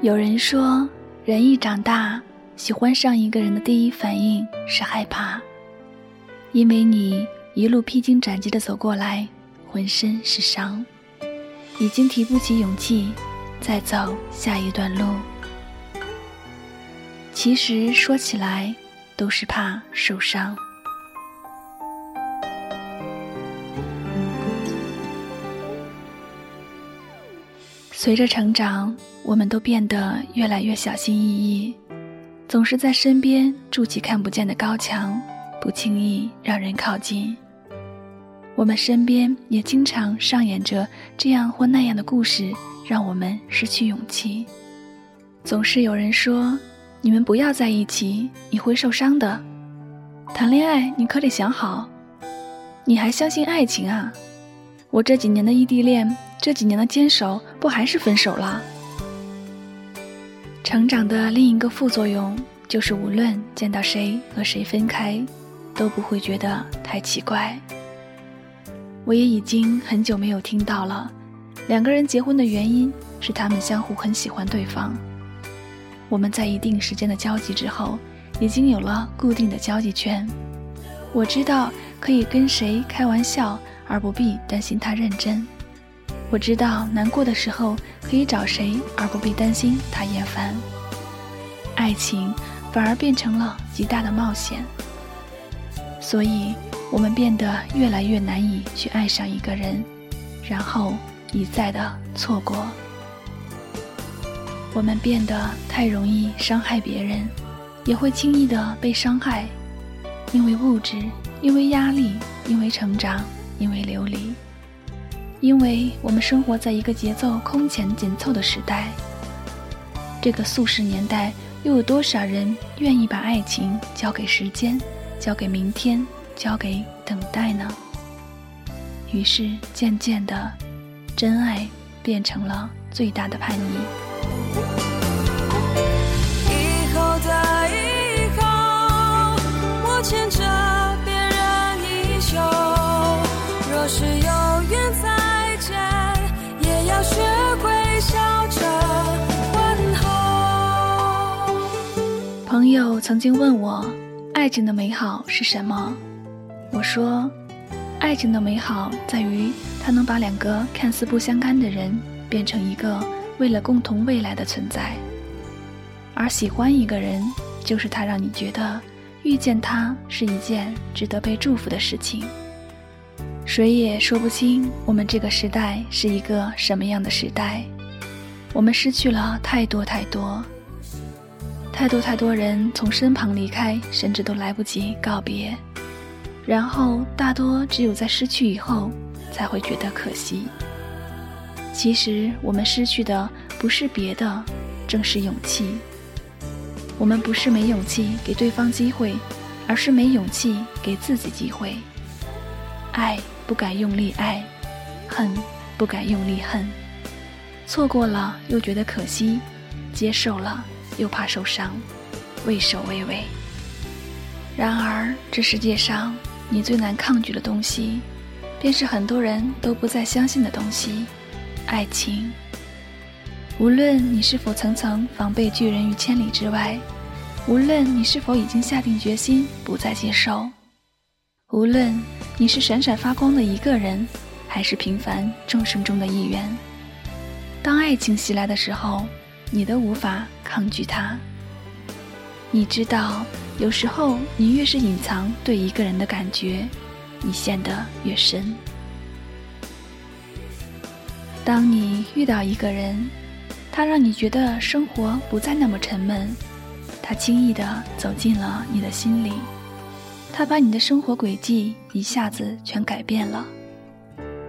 有人说，人一长大，喜欢上一个人的第一反应是害怕，因为你一路披荆斩棘的走过来，浑身是伤，已经提不起勇气再走下一段路。其实说起来，都是怕受伤。随着成长，我们都变得越来越小心翼翼，总是在身边筑起看不见的高墙，不轻易让人靠近。我们身边也经常上演着这样或那样的故事，让我们失去勇气。总是有人说：“你们不要在一起，你会受伤的。”谈恋爱你可得想好，你还相信爱情啊？我这几年的异地恋。这几年的坚守，不还是分手了？成长的另一个副作用，就是无论见到谁和谁分开，都不会觉得太奇怪。我也已经很久没有听到了，两个人结婚的原因是他们相互很喜欢对方。我们在一定时间的交集之后，已经有了固定的交际圈。我知道可以跟谁开玩笑，而不必担心他认真。我知道难过的时候可以找谁，而不必担心他厌烦。爱情反而变成了极大的冒险，所以我们变得越来越难以去爱上一个人，然后一再的错过。我们变得太容易伤害别人，也会轻易的被伤害，因为物质，因为压力，因为成长，因为流离。因为我们生活在一个节奏空前紧凑的时代，这个速食年代，又有多少人愿意把爱情交给时间，交给明天，交给等待呢？于是，渐渐的，真爱变成了最大的叛逆。友曾经问我，爱情的美好是什么？我说，爱情的美好在于它能把两个看似不相干的人变成一个为了共同未来的存在。而喜欢一个人，就是他让你觉得遇见他是一件值得被祝福的事情。谁也说不清我们这个时代是一个什么样的时代，我们失去了太多太多，太多太多人从身旁离开，甚至都来不及告别，然后大多只有在失去以后才会觉得可惜。其实我们失去的不是别的，正是勇气。我们不是没勇气给对方机会，而是没勇气给自己机会。爱。不敢用力爱，恨不敢用力恨，错过了又觉得可惜，接受了又怕受伤，畏首畏尾。然而这世界上你最难抗拒的东西，便是很多人都不再相信的东西——爱情。无论你是否层层防备拒人于千里之外，无论你是否已经下定决心不再接受，无论。你是闪闪发光的一个人，还是平凡众生中的一员？当爱情袭来的时候，你都无法抗拒它。你知道，有时候你越是隐藏对一个人的感觉，你陷得越深。当你遇到一个人，他让你觉得生活不再那么沉闷，他轻易地走进了你的心里。他把你的生活轨迹一下子全改变了，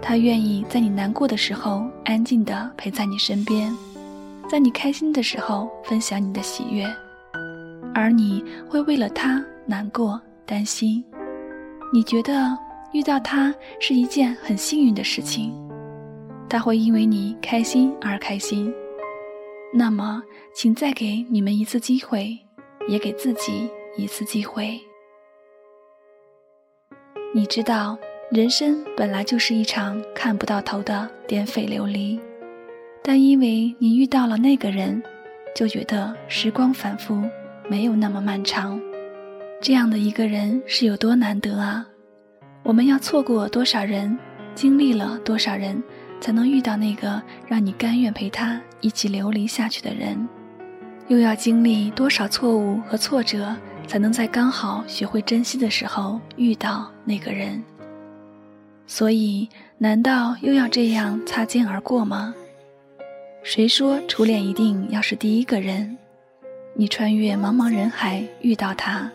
他愿意在你难过的时候安静地陪在你身边，在你开心的时候分享你的喜悦，而你会为了他难过担心。你觉得遇到他是一件很幸运的事情，他会因为你开心而开心。那么，请再给你们一次机会，也给自己一次机会。你知道，人生本来就是一场看不到头的颠沛流离，但因为你遇到了那个人，就觉得时光反复，没有那么漫长。这样的一个人是有多难得啊！我们要错过多少人，经历了多少人，才能遇到那个让你甘愿陪他一起流离下去的人？又要经历多少错误和挫折，才能在刚好学会珍惜的时候遇到那个人？所以，难道又要这样擦肩而过吗？谁说初恋一定要是第一个人？你穿越茫茫人海遇到他。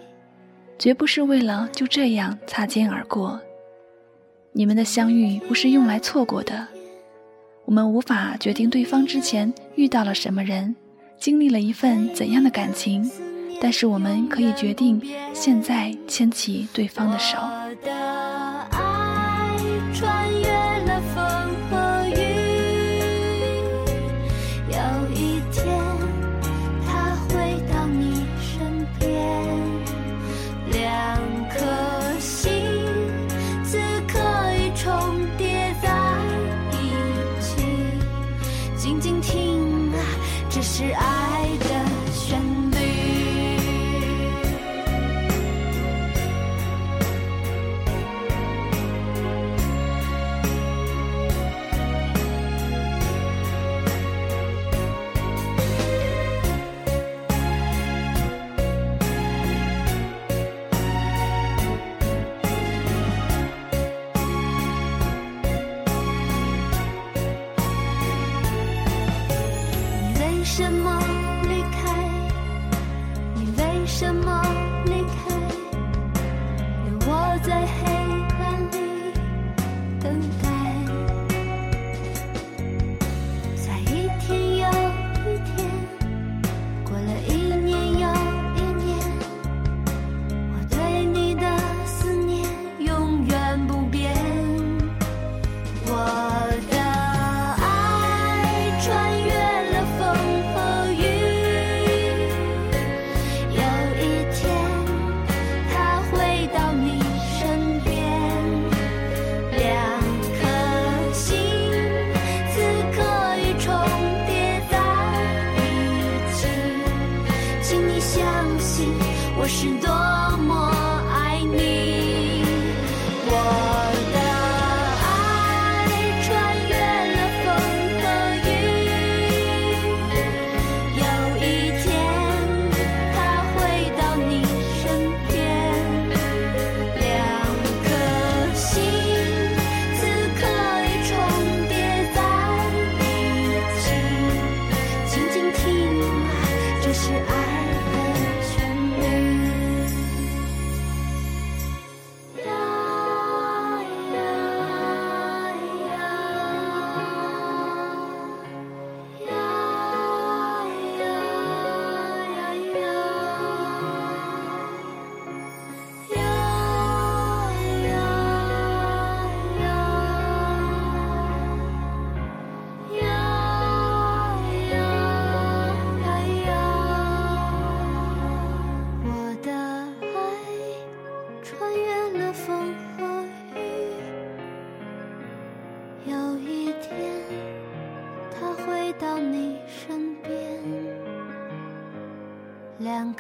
绝不是为了就这样擦肩而过。你们的相遇不是用来错过的。我们无法决定对方之前遇到了什么人，经历了一份怎样的感情，但是我们可以决定现在牵起对方的手。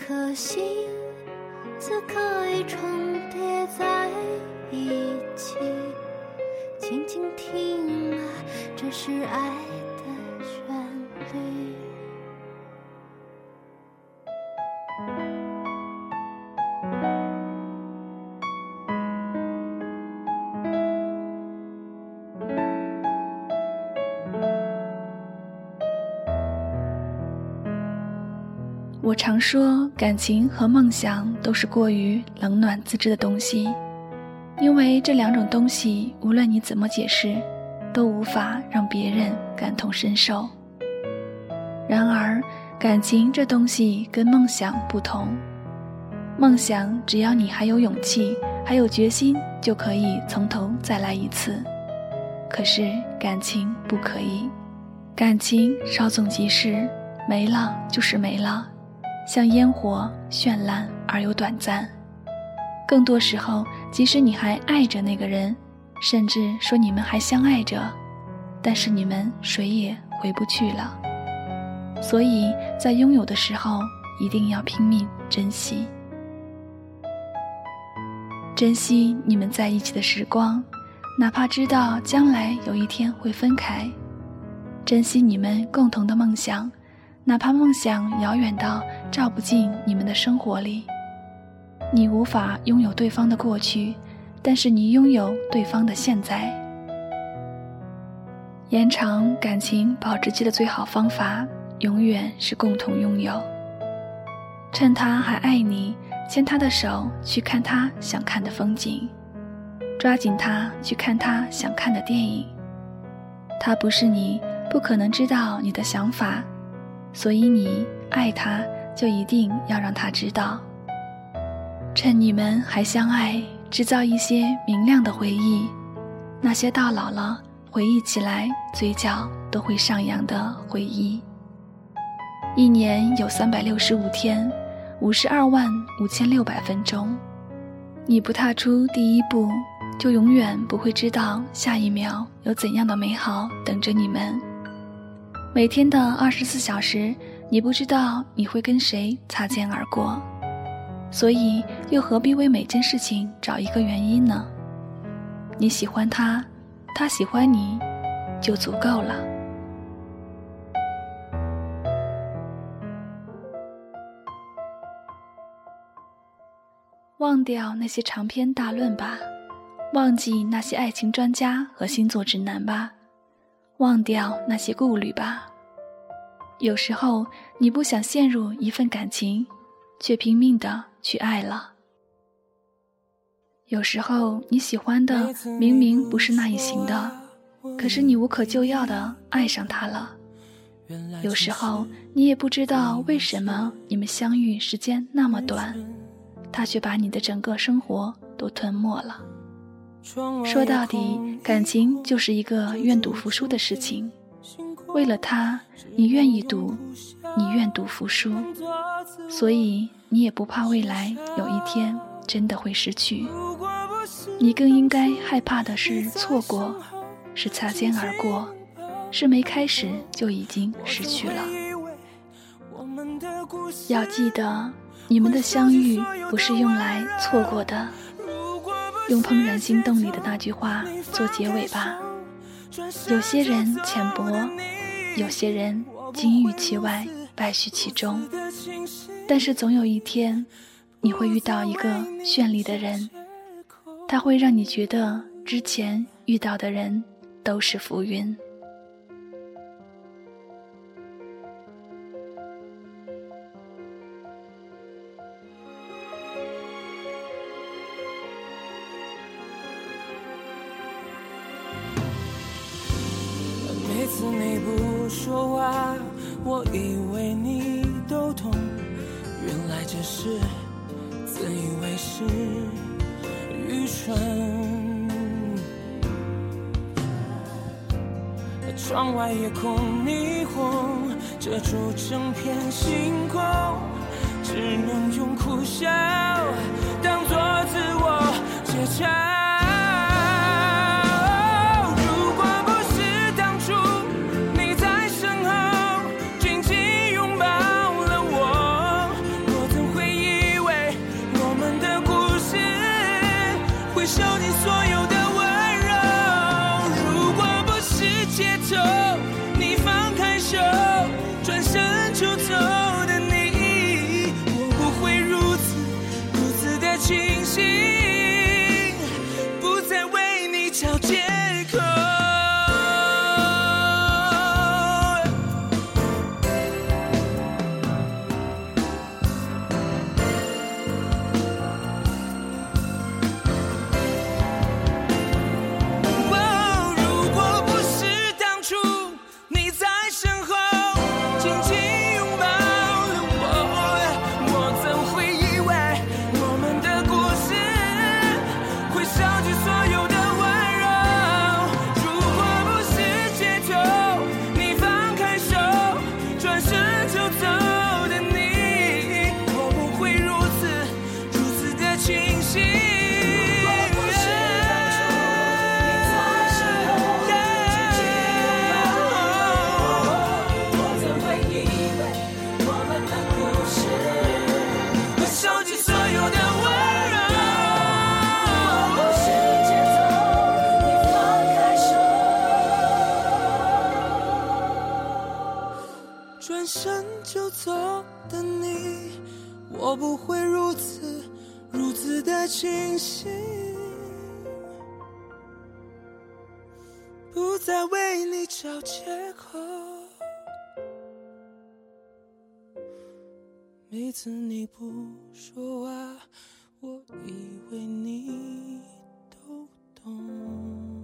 颗心此刻已重叠在一起，静静听啊，这是爱。我常说，感情和梦想都是过于冷暖自知的东西，因为这两种东西，无论你怎么解释，都无法让别人感同身受。然而，感情这东西跟梦想不同，梦想只要你还有勇气，还有决心，就可以从头再来一次。可是感情不可以，感情稍纵即逝，没了就是没了。像烟火，绚烂而又短暂。更多时候，即使你还爱着那个人，甚至说你们还相爱着，但是你们谁也回不去了。所以在拥有的时候一定要拼命珍惜，珍惜你们在一起的时光，哪怕知道将来有一天会分开；珍惜你们共同的梦想，哪怕梦想遥远到照不进你们的生活里。你无法拥有对方的过去，但是你拥有对方的现在。延长感情保质期的最好方法，永远是共同拥有。趁他还爱你，牵他的手去看他想看的风景，抓紧他去看他想看的电影。他不是你，不可能知道你的想法，所以你爱他，就一定要让他知道。趁你们还相爱，制造一些明亮的回忆，那些到老了回忆起来嘴角都会上扬的回忆。一年有三百六十五天，五十二万五千六百分钟。你不踏出第一步，就永远不会知道下一秒有怎样的美好等着你们。每天的二十四小时，你不知道你会跟谁擦肩而过。所以，又何必为每件事情找一个原因呢？你喜欢他，他喜欢你，就足够了。忘掉那些长篇大论吧，忘记那些爱情专家和星座指南吧，忘掉那些顾虑吧。有时候，你不想陷入一份感情。却拼命的去爱了。有时候你喜欢的明明不是那一型的，可是你无可救药的爱上他了。有时候你也不知道为什么你们相遇时间那么短，他却把你的整个生活都吞没了。说到底，感情就是一个愿赌服输的事情。为了他，你愿意赌，你愿赌服输。所以你也不怕未来有一天真的会失去，你更应该害怕的是错过，是擦肩而过，是没开始就已经失去了。要记得，你们的相遇不是用来错过的。用《怦然心动》里的那句话做结尾吧：有些人浅薄，有些人金玉其外。败絮其中，但是总有一天，你会遇到一个绚丽的人，他会让你觉得之前遇到的人都是浮云。窗外夜空霓虹遮住整片星空，只能用苦笑当作自我解嘲。的清醒不再为你找借口。每次你不说话我以为你都懂。